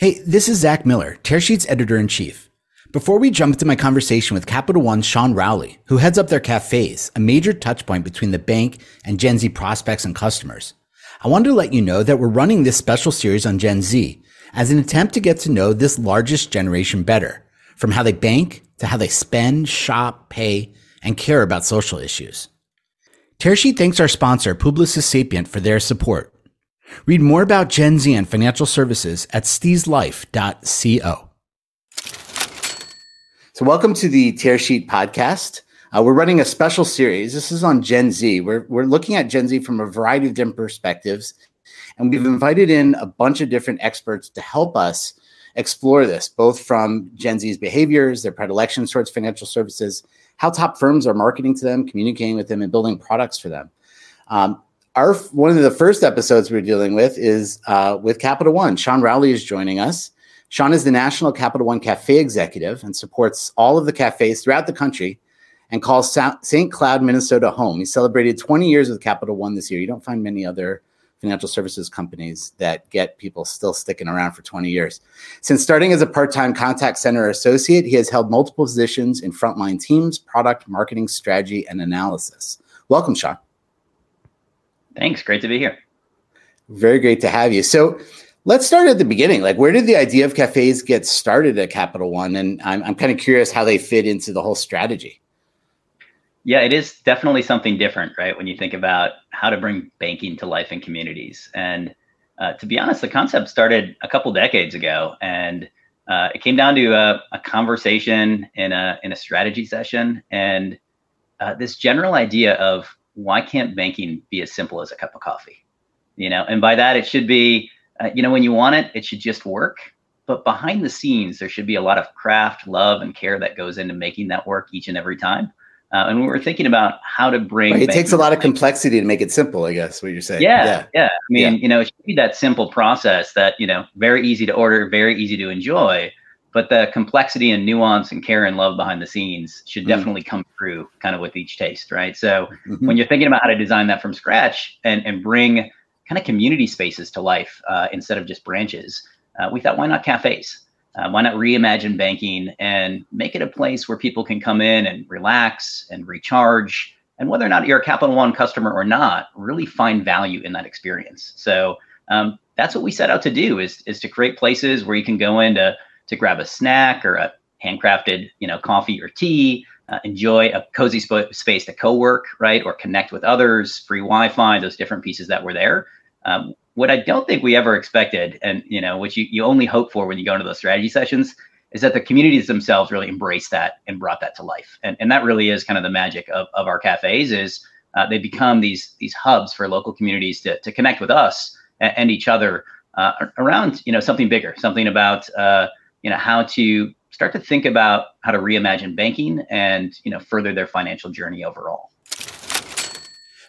Hey, this is Zach Miller, Tearsheet's editor in chief. Before we jump into my conversation with Capital One's Shaun Rowley, who heads up their cafes, a major touchpoint between the bank and Gen Z prospects and customers, I wanted to let you know that we're running this special series on Gen Z as an attempt to get to know this largest generation better, from how they bank to how they spend, shop, pay, and care about social issues. Tearsheet thanks our sponsor, Publicis Sapient, for their support. Read more about Gen Z and financial services at steezlife.co. So, welcome to the Tearsheet podcast. Uh, we're running a special series. This is on Gen Z. We're, we're looking at Gen Z from a variety of different perspectives. And we've invited in a bunch of different experts to help us explore this, both from Gen Z's behaviors, their predilections towards financial services, how top firms are marketing to them, communicating with them, and building products for them. Um, our one of the first episodes we're dealing with is uh, with Capital One. Shaun Rowley is joining us. Shaun is the national Capital One Cafe executive and supports all of the cafes throughout the country and calls St. Cloud, Minnesota home. He celebrated 20 years with Capital One this year. You don't find many other financial services companies that get people still sticking around for 20 years. Since starting as a part time contact center associate, he has held multiple positions in frontline teams, product, marketing, strategy, and analysis. Welcome, Shaun. Thanks. Great to be here. Very great to have you. So, let's start at the beginning. Like, where did the idea of cafes get started at Capital One? And I'm, I'm kind of curious how they fit into the whole strategy. Yeah, it is definitely something different, right? When you think about how to bring banking to life in communities. And uh, to be honest, the concept started a couple decades ago, and uh, it came down to a, a, conversation in a in a strategy session, and uh, this general idea of why can't banking be as simple as a cup of coffee? You know, and by that it should be, uh, you know, when you want it, it should just work. But behind the scenes, there should be a lot of craft, love, and care that goes into making that work each and every time. Uh, and we were thinking about how to bring. Right. It takes a lot of complexity to make it simple, I guess. What you're saying. Yeah, yeah. yeah. I mean, yeah. you know, it should be that simple process that you know, very easy to order, very easy to enjoy, but the complexity and nuance and care and love behind the scenes should mm definitely come through, kind of with each taste, right? So mm-hmm. when you're thinking about how to design that from scratch and and bring kind of community spaces to life uh, instead of just branches, uh, we thought, why not cafes? Uh, why not reimagine banking and make it a place where people can come in and relax and recharge? And whether or not you're a Capital One customer or not, really find value in that experience. So um, that's what we set out to do: is is to create places where you can go in to to grab a snack or a handcrafted, you know, coffee or tea, uh, enjoy a cozy sp- space to co-work, right, or connect with others, free Wi-Fi, those different pieces that were there. Um, what I don't think we ever expected, and you know, which you, you only hope for when you go into those strategy sessions, is that the communities themselves really embraced that and brought that to life. And, and that really is kind of the magic of, of our cafes is uh, they become these these hubs for local communities to, to connect with us and, and each other uh, around you know something bigger, something about uh, you know how to start to think about how to reimagine banking and you know further their financial journey overall.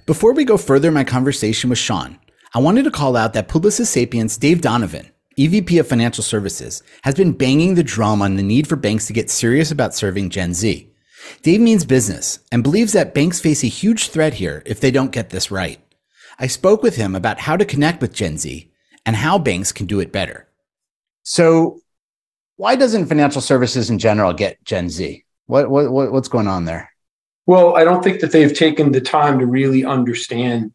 Before we go further in my conversation with Shaun, I wanted to call out that Publicis Sapient's Dave Donovan, EVP of Financial Services, has been banging the drum on the need for banks to get serious about serving Gen Z. Dave means business and believes that banks face a huge threat here if they don't get this right. I spoke with him about how to connect with Gen Z and how banks can do it better. So, why doesn't financial services in general get Gen Z? What, what, what's going on there? Well, I don't think that they've taken the time to really understand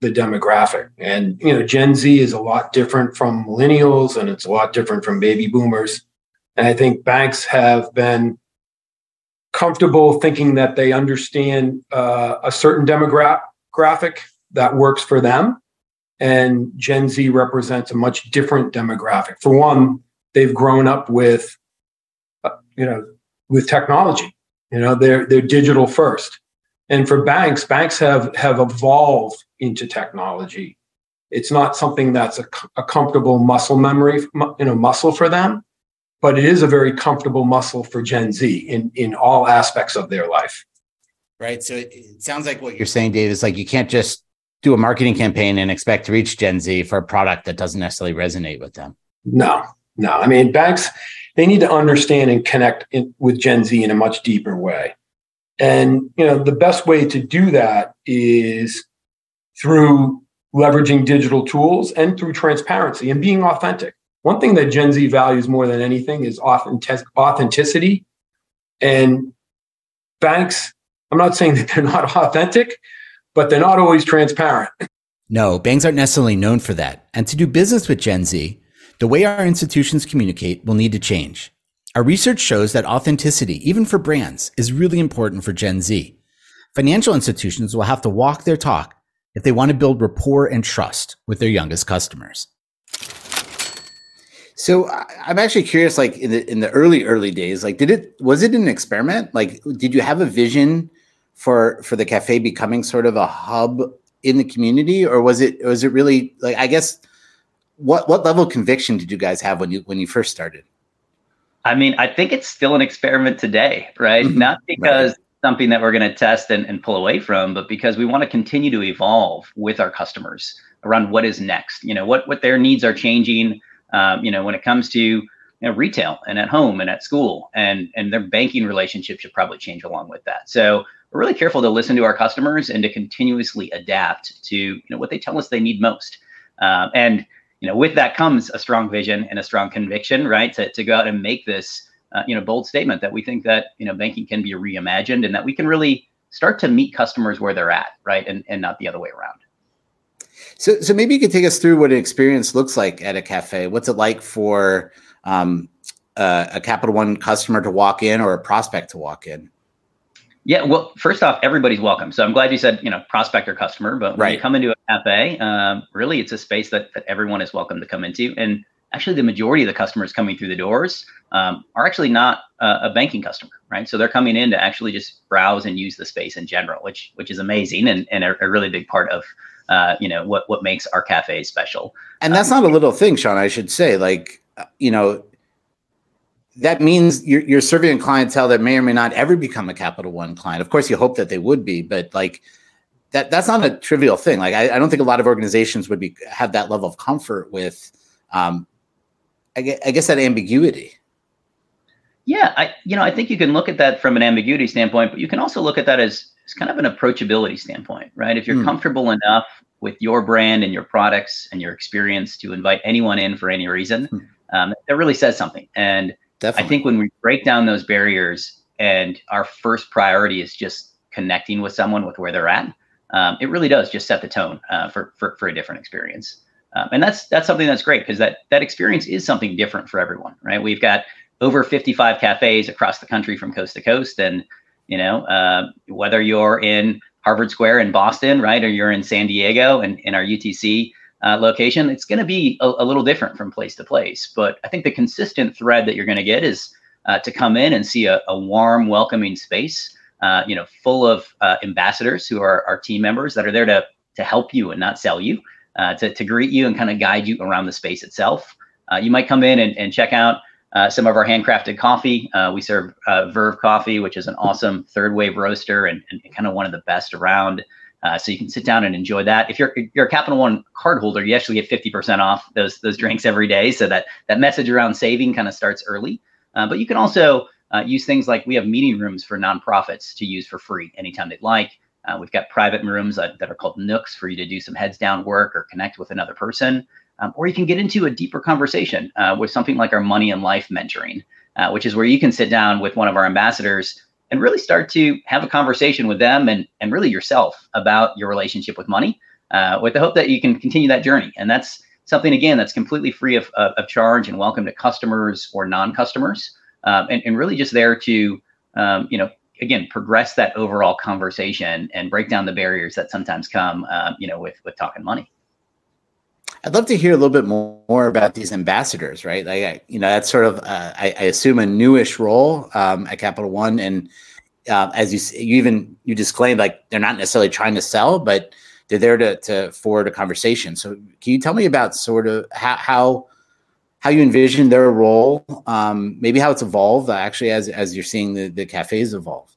the demographic. And you know, Gen Z is a lot different from millennials, and it's a lot different from baby boomers. And I think banks have been comfortable thinking that they understand uh, a certain demographic that works for them. And Gen Z represents a much different demographic. For one, they've grown up with, uh, you know, with technology. You know, they're they're digital first. And for banks, banks have have evolved into technology. It's not something that's a, a comfortable muscle memory, you know, muscle for them, but it is a very comfortable muscle for Gen Z in in all aspects of their life. Right. So it, it sounds like what you're saying, Dave, is like you can't just do a marketing campaign and expect to reach Gen Z for a product that doesn't necessarily resonate with them. No, no. I mean, banks they need to understand and connect in, with Gen Z in a much deeper way. And you know, the best way to do that is through leveraging digital tools and through transparency and being authentic. one thing that Gen Z values more than anything is authenticity. And banks, I'm not saying that they're not authentic, but they're not always transparent. No, banks aren't necessarily known for that. And to do business with Gen Z, the way our institutions communicate will need to change. Our research shows that authenticity, even for brands, is really important for Gen Z. Financial institutions will have to walk their talk if they want to build rapport and trust with their youngest customers. So I'm actually curious, like in the in the early early days, like did it was it an experiment? Like, did you have a vision for for the cafe becoming sort of a hub in the community, or was it was it really like I guess what what level of conviction did you guys have when you when you first started? I mean, I think it's still an experiment today, right? Mm-hmm. Not because right. something that we're going to test and, and pull away from, but because we want to continue to evolve with our customers around what is next. You know, what what their needs are changing. Um, you know, when it comes to you know, retail and at home and at school, and and their banking relationship should probably change along with that. So we're really careful to listen to our customers and to continuously adapt to you know what they tell us they need most. Um, and you know, with that comes a strong vision and a strong conviction, right? To, to go out and make this, uh, you know, bold statement that we think that, you know, banking can be reimagined and that we can really start to meet customers where they're at, right? And, and not the other way around. So, so maybe you could take us through what an experience looks like at a cafe. What's it like for um, uh, a Capital One customer to walk in or a prospect to walk in? Yeah, well, first off, everybody's welcome. So I'm glad you said, you know, prospect or customer, but when right. you come into a cafe, um, really it's a space that, that everyone is welcome to come into. And actually, the majority of the customers coming through the doors um, are actually not uh, a banking customer, right? So they're coming in to actually just browse and use the space in general, which which is amazing and, and a, a really big part of uh, you know what what makes our cafe special. And that's um, not a little thing, Shaun. I should say, like uh, you know, that means you're, you're serving a clientele that may or may not ever become a Capital One client. Of course, you hope that they would be, but like that that's not a trivial thing. Like I, I don't think a lot of organizations would be have that level of comfort with, um, I guess, I guess that ambiguity. Yeah, I you know I think you can look at that from an ambiguity standpoint, but you can also look at that as, as kind of an approachability standpoint, right? If you're mm. comfortable enough with your brand and your products and your experience to invite anyone in for any reason, mm. um, that really says something. And Definitely. I think when we break down those barriers and our first priority is just connecting with someone with where they're at, um, it really does just set the tone uh, for, for, for a different experience. Um, and that's that's something that's great because that that experience is something different for everyone, right? We've got over 55 cafes across the country from coast to coast, and you know uh, whether you're in Harvard Square in Boston, right, or you're in San Diego and in our UTC uh, location, it's going to be a, a, little different from place to place. But I think the consistent thread that you're going to get is uh, to come in and see a, a warm, welcoming space, uh, you know, full of uh, ambassadors who are our team members that are there to to help you and not sell you, uh, to to greet you and kind of guide you around the space itself. Uh, you might come in and, and check out. some of our handcrafted coffee. we serve Verve Coffee, which is an awesome third wave roaster and, and kind of one of the best around. Uh, so you can sit down and enjoy that. If you're you're a Capital One card holder, you actually get 50% off those those drinks every day. So that that message around saving kind of starts early. Uh, but you can also uh, use things like we have meeting rooms for nonprofits to use for free anytime they'd like. Uh, we've got private rooms that, that, are called nooks for you to do some heads down work or connect with another person. Um, or you can get into a deeper conversation uh, with something like our money and life mentoring, uh, which is where you can sit down with one of our ambassadors and really start to have a conversation with them and, and really yourself about your relationship with money uh, with the hope that you can continue that journey. And that's something, again, that's completely free of, of, of charge and welcome to customers or non-customers um, and, and really just there to, um, you know, again, progress that overall conversation and break down the barriers that sometimes come, um, you know, with, with talking money. I'd love to hear a little bit more, about these ambassadors, right? Like, you know, that's sort of, uh, I, I, assume, a newish role um, at Capital One, and uh, as you you even you disclaimed, like they're not necessarily trying to sell, but they're there to to forward a conversation. So, can you tell me about sort of how how how you envision their role, um, maybe how it's evolved actually as as you're seeing the the cafes evolve?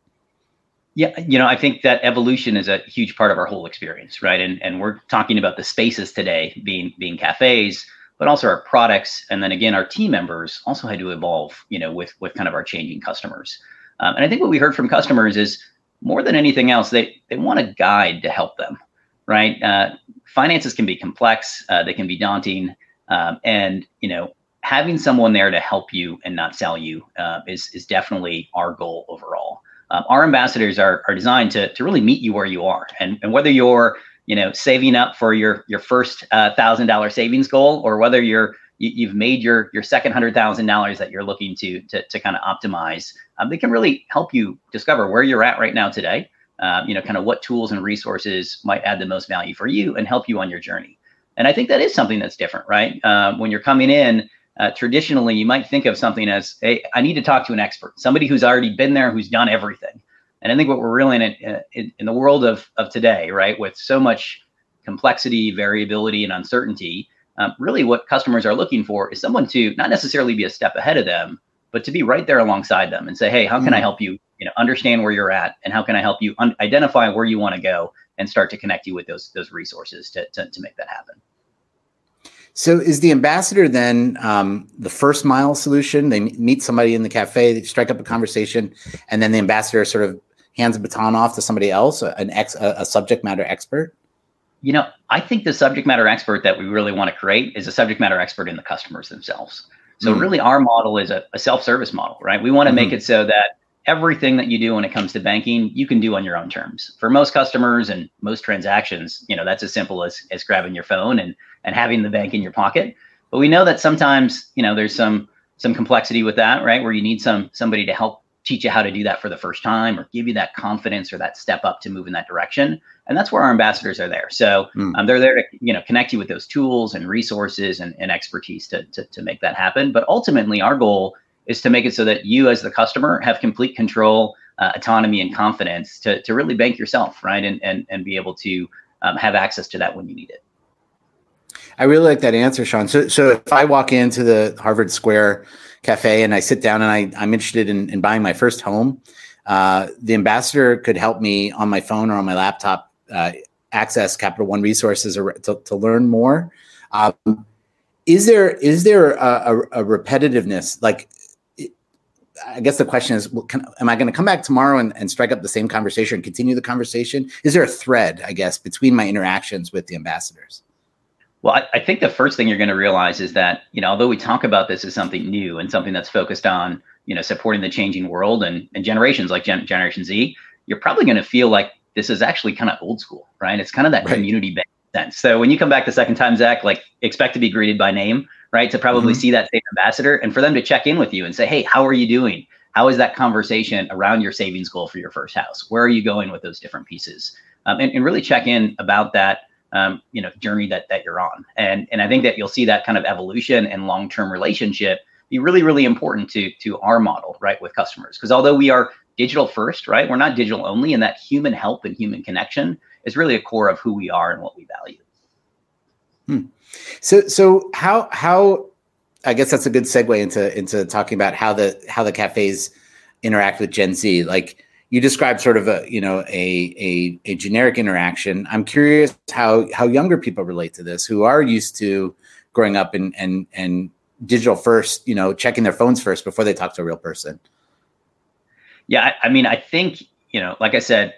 Yeah, you know, I think that evolution is a huge part of our whole experience, right? And and we're talking about the spaces today being being cafes, but also our products, and then again, our team members also had to evolve, you know, with with kind of our changing customers. Um, and I think what we heard from customers is more than anything else, they they want a guide to help them, right? Uh, finances can be complex, uh, they can be daunting, um, and you know, having someone there to help you and not sell you uh, is is definitely our goal overall. Um, our ambassadors are are designed to to really meet you where you are, and and whether you're you know saving up for your your first uh, thousand dollar savings goal or whether you're you, have made your your second hundred thousand dollars that you're looking to to, to kind of optimize. Um, they can really help you discover where you're at right now today. Uh, you know, kind of what tools and resources might add the most value for you and help you on your journey. And I think that is something that's different, right? Uh, when you're coming in, uh, traditionally you might think of something as, "Hey, I need to talk to an expert, somebody who's already been there, who's done everything." And I think what we're really in, uh, in, in the world of of today, right, with so much complexity, variability, and uncertainty, um, really what customers are looking for is someone to not necessarily be a step ahead of them, but to be right there alongside them and say, hey, how can I mm. help you? You know, understand where you're at, and how can I help you un- identify where you want to go, and start to connect you with those those resources to to, to make that happen. So, is the ambassador then um, the first mile solution? They meet somebody in the cafe, they strike up a conversation, and then the ambassador sort of hands a baton off to somebody else, an ex, a, a subject matter expert you know, I think the subject matter expert that we really want to create is a subject matter expert in the customers themselves. So mm really our model is a, a self-service model, right? We want to mm-hmm. make it so that everything that you do when it comes to banking, you can do on your own terms. For most customers and most transactions, you know, that's as simple as as grabbing your phone and and having the bank in your pocket. But we know that sometimes, you know, there's some some complexity with that, right? Where you need some somebody to help teach you how to do that for the first time or give you that confidence or that step up to move in that direction and that's where our ambassadors are there so mm. um, they're there to you know connect you with those tools and resources and, and expertise to, to, to make that happen but ultimately our goal is to make it so that you as the customer have complete control uh, autonomy and confidence to, to really bank yourself right and, and, and be able to um, have access to that when you need it I really like that answer, Shaun. So, so if I walk into the Harvard Square cafe and I sit down and I, I'm interested in, in buying my first home, uh, the ambassador could help me on my phone or on my laptop uh, access Capital One resources to, to learn more. Um, is there is there a, a, a repetitiveness? Like, I guess the question is, well, can, am I going to come back tomorrow and, and strike up the same conversation, and continue the conversation? Is there a thread, I guess, between my interactions with the ambassadors? Well, I, I, think the first thing you're going to realize is that, you know, although we talk about this as something new and something that's focused on, you know, supporting the changing world and, and generations like Gen- Generation Z, you're probably going to feel like this is actually kind of old school, right? It's kind of that right. community based sense. So when you come back the second time, Zach, like expect to be greeted by name, right? To probably mm-hmm. see that same ambassador and for them to check in with you and say, hey, how are you doing? How is that conversation around your savings goal for your first house? Where are you going with those different pieces? Um, and, and really check in about that um, you know journey that that you're on and and i think that you'll see that kind of evolution and long-term relationship be really really important to to our model right with customers because although we are digital first right we're not digital only and that human help and human connection is really a core of who we are and what we value hmm. so so how how i guess that's a good segue into into talking about how the how the cafes interact with gen z like you described sort of a you know a, a a generic interaction. I'm curious how how younger people relate to this, who are used to growing up and and and digital first, you know, checking their phones first before they talk to a real person. Yeah, I, I mean, I think you know, like I said,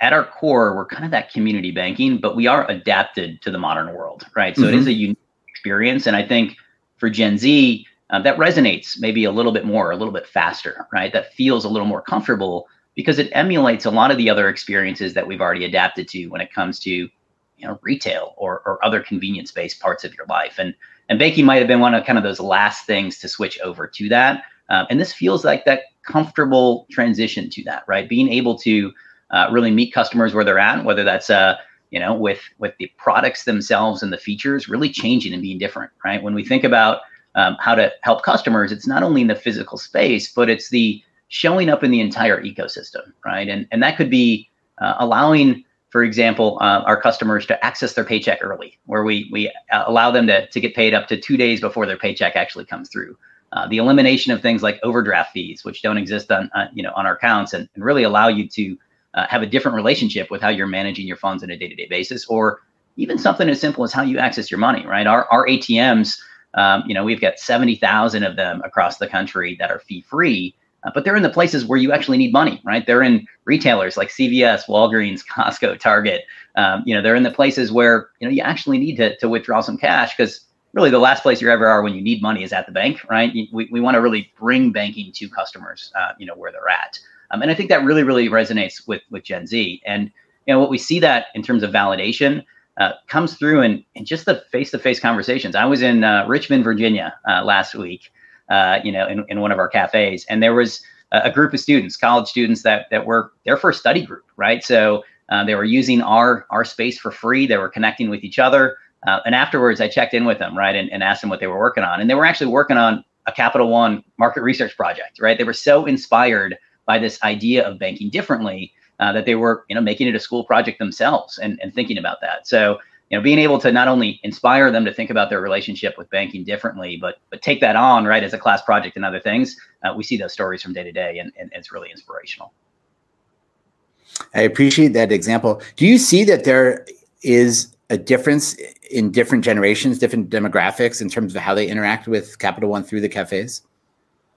at our core, we're kind of that community banking, but we are adapted to the modern world, right? So mm-hmm. it is a unique experience, and I think for Gen Z, uh, that resonates maybe a little bit more, a little bit faster, right? That feels a little more comfortable because it emulates a lot of the other experiences that we've already adapted to when it comes to you know retail or, or other convenience based parts of your life and and baking might have been one of kind of those last things to switch over to that um, and this feels like that comfortable transition to that right being able to uh, really meet customers where they're at whether that's uh you know with with the products themselves and the features really changing and being different right when we think about um, how to help customers it's not only in the physical space but it's the showing up in the entire ecosystem, right? And and that could be uh, allowing, for example, uh, our customers to access their paycheck early, where we we uh, allow them to to get paid up to two days before their paycheck actually comes through. Uh, the elimination of things like overdraft fees, which don't exist on uh, you know on our accounts, and, and really allow you to uh, have a different relationship with how you're managing your funds on a day-to-day basis, or even something as simple as how you access your money, right? Our our ATMs, um, you know, we've got seventy thousand of them across the country that are fee-free uh, but they're in the places where you actually need money, right? They're in retailers like CVS, Walgreens, Costco, Target. Um, you know, they're in the places where you know you actually need to to withdraw some cash because really the last place you ever are when you need money is at the bank, right? We, we want to really bring banking to customers, uh, you know, where they're at. Um, and I think that really, really resonates with, with Gen Z. And, you know, what we see that in terms of validation uh, comes through in, in just the face-to-face conversations. I was in uh, Richmond, Virginia uh, last week, uh, you know, in, in one of our cafes, and there was a, group of students, college students that, that were there for a study group, right? So uh, they were using our, our space for free. They were connecting with each other. Uh, and afterwards, I checked in with them, right, and, and asked them what they were working on. And they were actually working on a Capital One market research project, right? They were so inspired by this idea of banking differently uh, that they were, you know, making it a school project themselves and, and thinking about that. So, you know, being able to not only inspire them to think about their relationship with banking differently, but but take that on, right, as a class project and other things. Uh, we see those stories from day to day, and, and it's really inspirational. I appreciate that example. Do you see that there is a difference in different generations, different demographics in terms of how they interact with Capital One through the cafes?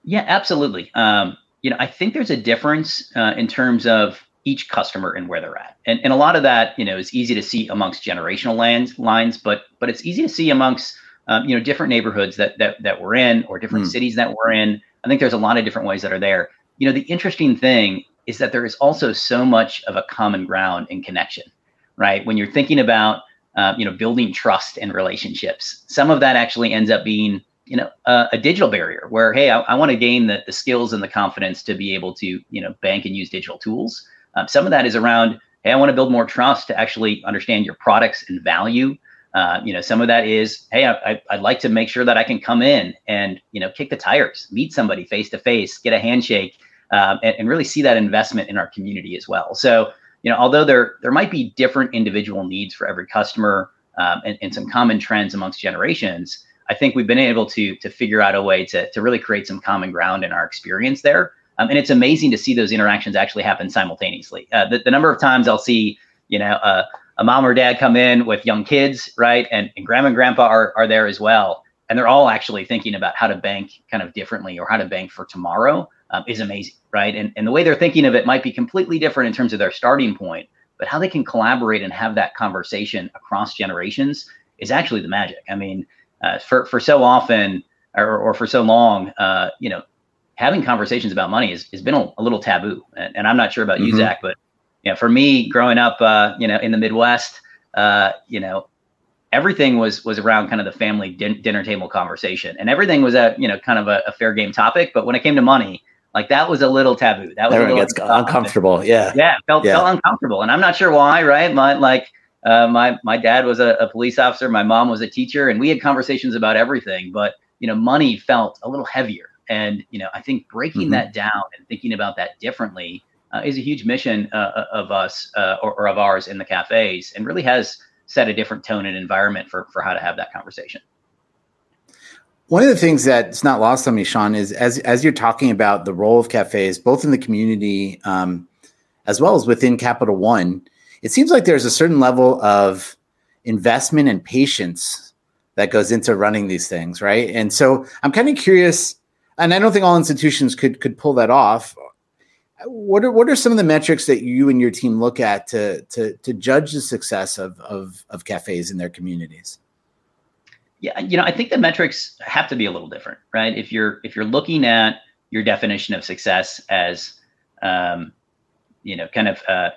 Yeah, absolutely. Um, you know, I think there's a difference uh, in terms of each customer and where they're at, and and a lot of that, you know, is easy to see amongst generational lines lines, but but it's easy to see amongst um, you know different neighborhoods that that that we're in or different mm. cities that we're in. I think there's a lot of different ways that are there. You know, the interesting thing is that there is also so much of a common ground and connection, right? When you're thinking about uh, you know building trust and relationships, some of that actually ends up being you know a, digital barrier where hey, I, I want to gain the, the skills and the confidence to be able to you know bank and use digital tools. Um, some of that is around hey, I want to build more trust to actually understand your products and value. Uh, you know, some of that is, hey, I, would like to make sure that I can come in and you know kick the tires, meet somebody face to face, get a handshake, um, and, and, really see that investment in our community as well. So, you know, although there there might be different individual needs for every customer um, and, and some common trends amongst generations, I think we've been able to to figure out a way to to really create some common ground in our experience there. Um, and it's amazing to see those interactions actually happen simultaneously. Uh, the, the number of times I'll see, you know, uh, a mom or dad come in with young kids, right, and, and grandma and grandpa are are there as well, and they're all actually thinking about how to bank kind of differently or how to bank for tomorrow um, is amazing, right? And, and the way they're thinking of it might be completely different in terms of their starting point, but how they can collaborate and have that conversation across generations is actually the magic. I mean, uh, for, for so often or, or for so long, uh, you know, having conversations about money has, has been a, a little taboo. And, and, I'm not sure about mm-hmm. you, Zach, but you know, for me growing up, uh, you know, in the Midwest, uh, you know, everything was was around kind of the family din- dinner table conversation, and everything was a you know kind of a, a, fair game topic. But when it came to money, like that was a little taboo. That was Everyone gets uncomfortable. Yeah. Yeah. Felt, yeah. felt uncomfortable. And I'm not sure why, right? My, like, uh, my, my dad was a, a, police officer. My mom was a teacher and we had conversations about everything, but you know, money felt a little heavier. And, you know, I think breaking mm-hmm. that down and thinking about that differently uh, is a huge mission uh, uh of us uh, or, or of ours in the cafes and really has set a different tone and environment for, for how to have that conversation. One of the things that's not lost on me, Shaun, is as as you're talking about the role of cafes, both in the community um, as well as within Capital One, it seems like there's a certain level of investment and patience that goes into running these things, right? And so I'm kind of curious, and I don't think all institutions could could pull that off. What are what are some of the metrics that you and your team look at to to to judge the success of of, of cafes in their communities? Yeah, you know, I think the metrics have to be a little different, right? If you're if you're looking at your definition of success as, um, you know, kind of uh,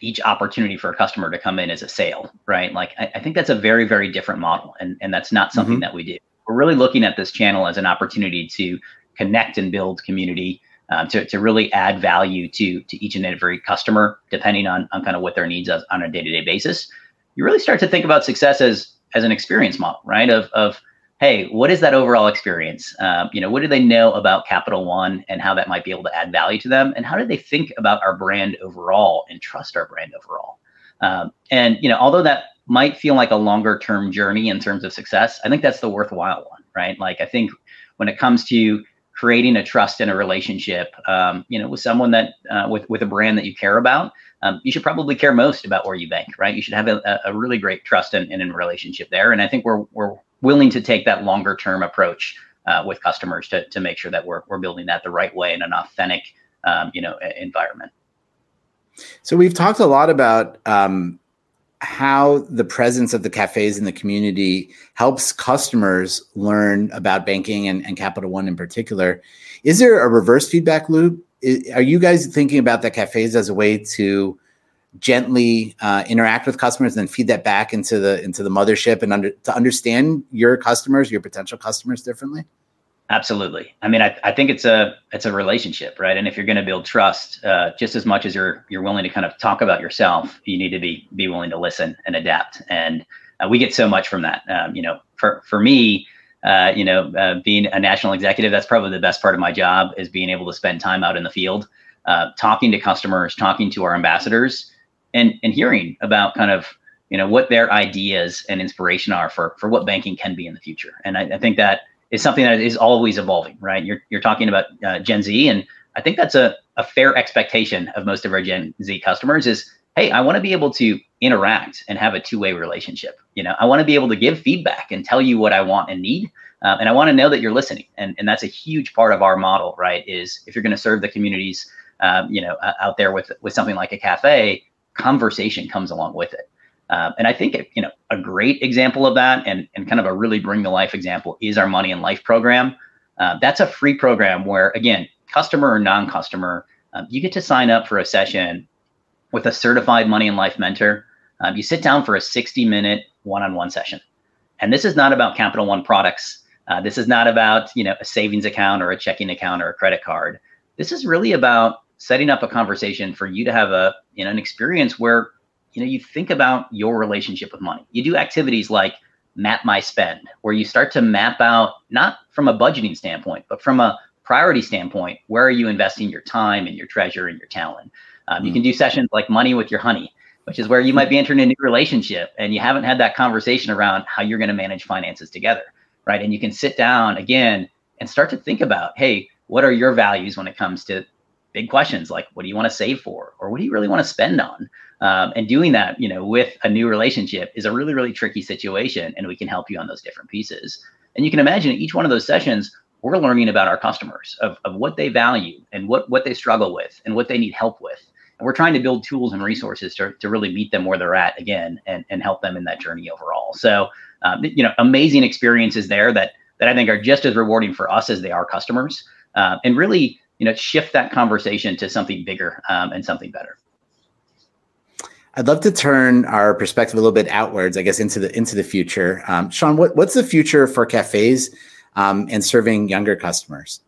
each opportunity for a customer to come in as a sale, right? Like I, I think that's a very very different model, and and that's not something mm-hmm. that we do. We're really looking at this channel as an opportunity to connect and build community. Um, to, to really add value to to each and every customer, depending on, on kind of what their needs are on a day to day basis, you really start to think about success as as an experience model, right? Of of hey, what is that overall experience? Um, you know, what do they know about Capital One and how that might be able to add value to them, and how do they think about our brand overall and trust our brand overall? Um, and you know, although that might feel like a longer term journey in terms of success, I think that's the worthwhile one, right? Like I think when it comes to creating a trust in a relationship, um, you know, with someone that uh, with with a brand that you care about, um, you should probably care most about where you bank, right? You should have a, a really great trust and, in, in relationship there. And I think we're we're willing to take that longer term approach uh, with customers to to make sure that we're we're building that the right way in an authentic, um, you know, environment. So we've talked a lot about um, how the presence of the cafes in the community helps customers learn about banking and, and Capital One in particular. Is there a reverse feedback loop? Are you guys thinking about the cafes as a way to gently uh, interact with customers and then feed that back into the into the mothership and under, to understand your customers, your potential customers differently? Absolutely. I mean, I, I think it's a it's a relationship, right? And if you're going to build trust, uh, just as much as you're you're willing to kind of talk about yourself, you need to be be willing to listen and adapt. And uh, we get so much from that. Um, you know, for for me, uh, you know, uh, being a national executive, that's probably the best part of my job is being able to spend time out in the field, uh, talking to customers, talking to our ambassadors, and and hearing about kind of you know what their ideas and inspiration are for for what banking can be in the future. And I, I think that is something that is always evolving, right? You're, you're talking about uh, Gen Z, and I think that's a, a fair expectation of most of our Gen Z customers is, hey, I want to be able to interact and have a two-way relationship. You know, I want to be able to give feedback and tell you what I want and need, uh, and I want to know that you're listening. And and that's a huge part of our model, right? Is if you're going to serve the communities, um, you know, out there with with something like a cafe, conversation comes along with it. Uh, and I think you know a great example of that, and and kind of a really bring the life example is our Money and Life program. Uh, that's a free program where again, customer or non-customer, um, you get to sign up for a session with a certified Money and Life mentor. Um, you sit down for a 60-minute one-on-one session, and this is not about Capital One products. Uh, this is not about you know a savings account or a checking account or a credit card. This is really about setting up a conversation for you to have a you know an experience where you know you think about your relationship with money. You do activities like map my spend where you start to map out not from a budgeting standpoint but from a priority standpoint where are you investing your time and your treasure and your talent? Um, mm. you can do sessions like money with your honey which is where you might be entering a new relationship and you haven't had that conversation around how you're going to manage finances together right? And you can sit down again and start to think about hey what are your values when it comes to big questions like what do you want to save for? Or what do you really want to spend on? Um, and doing that you know with a new relationship is a really really tricky situation and we can help you on those different pieces. And you can imagine each one of those sessions we're learning about our customers of, of what they value and what what they struggle with and what they need help with. And we're trying to build tools and resources to, to really meet them where they're at again and, and help them in that journey overall. So um, you know amazing experiences there that that i think are just as rewarding for us as they are customers. Uh, and really you know shift that conversation to something bigger um, and something better I'd love to turn our perspective a little bit outwards, I guess, into the into the future. Um, Shaun, what, what's the future for cafes um, and serving younger customers?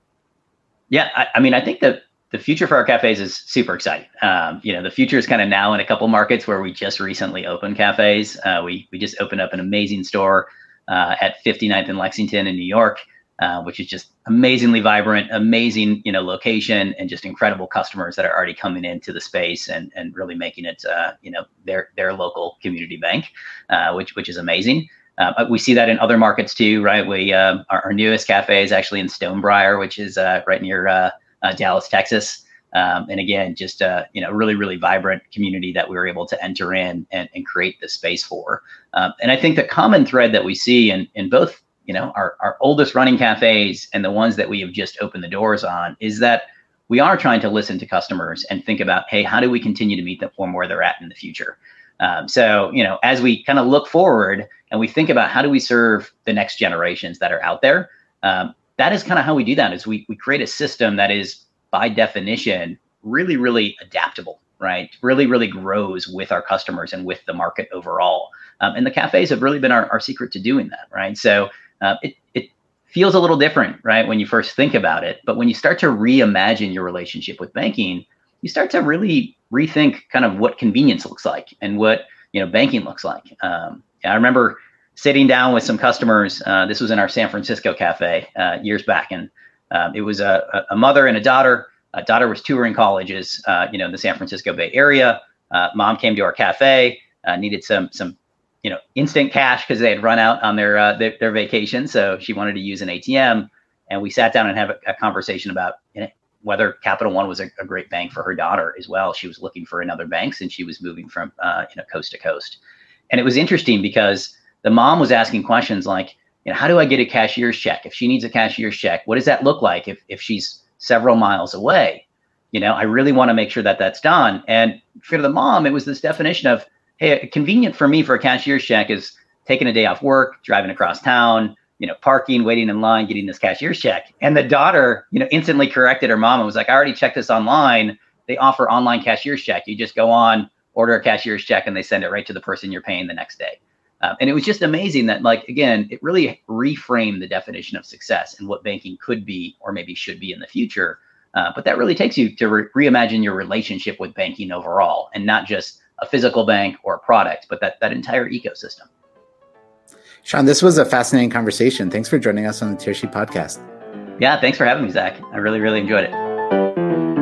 Yeah, I, I, mean, I think that the future for our cafes is super exciting. Um, you know, the future is kind of now in a couple markets where we just recently opened cafes. Uh, we we just opened up an amazing store uh, at 59th and Lexington in New York. Uh, which is just amazingly vibrant, amazing, you know, location and just incredible customers that are already coming into the space and, and really making it, uh, you know, their, their local community bank, uh, which, which is amazing. Uh, we see that in other markets too, right? We, uh, our, our, newest cafe is actually in Stonebriar, which is right near Dallas, Texas. Um, and again, just a you know really really vibrant community that we were able to enter in and, and create the space for. Um, and I think the common thread that we see in in both you know, our, our oldest running cafes and the ones that we have just opened the doors on is that we are trying to listen to customers and think about, hey, how do we continue to meet them where they're at in the future? Um, so, you know, as we kind of look forward and we think about how do we serve the next generations that are out there, um, that is kind of how we do that. Is we we create a system that is by definition really really adaptable, right? Really really grows with our customers and with the market overall. Um, and the cafes have really been our, our secret to doing that, right? So uh, it, it feels a little different, right, when you first think about it. But when you start to reimagine your relationship with banking, you start to really rethink kind of what convenience looks like and what you know banking looks like. Um, I remember sitting down with some customers. Uh, this was in our San Francisco cafe uh, years back, and um, it was a, a, mother and a daughter. A daughter was touring colleges, uh, you know, in the San Francisco Bay Area. Uh, mom came to our cafe, uh, needed some some you know instant cash because they had run out on their, uh, their, their vacation. So she wanted to use an ATM, and we sat down and have a, a conversation about you know, whether Capital One was a, a, great bank for her daughter as well. She was looking for another bank since she was moving from uh, you know coast to coast, and it was interesting because the mom was asking questions like, you know, how do I get a cashier's check if she needs a cashier's check? What does that look like if if she's several miles away? You know, I really want to make sure that that's done. And for the mom, it was this definition of hey, convenient for me for a cashier's check is taking a day off work, driving across town, you know, parking, waiting in line, getting this cashier's check. And the daughter, you know, instantly corrected her mom and was like, I already checked this online. They offer online cashier's check. You just go on, order a cashier's check, and they send it right to the person you're paying the next day. Um, and it was just amazing that, like, again, it really reframed the definition of success and what banking could be or maybe should be in the future. Uh, but that really takes you to re- reimagine your relationship with banking overall and not just a physical bank or a product, but that, that entire ecosystem. Shaun, this was a fascinating conversation. Thanks for joining us on the Tearsheet podcast. Yeah, thanks for having me, Zach. I really, really enjoyed it.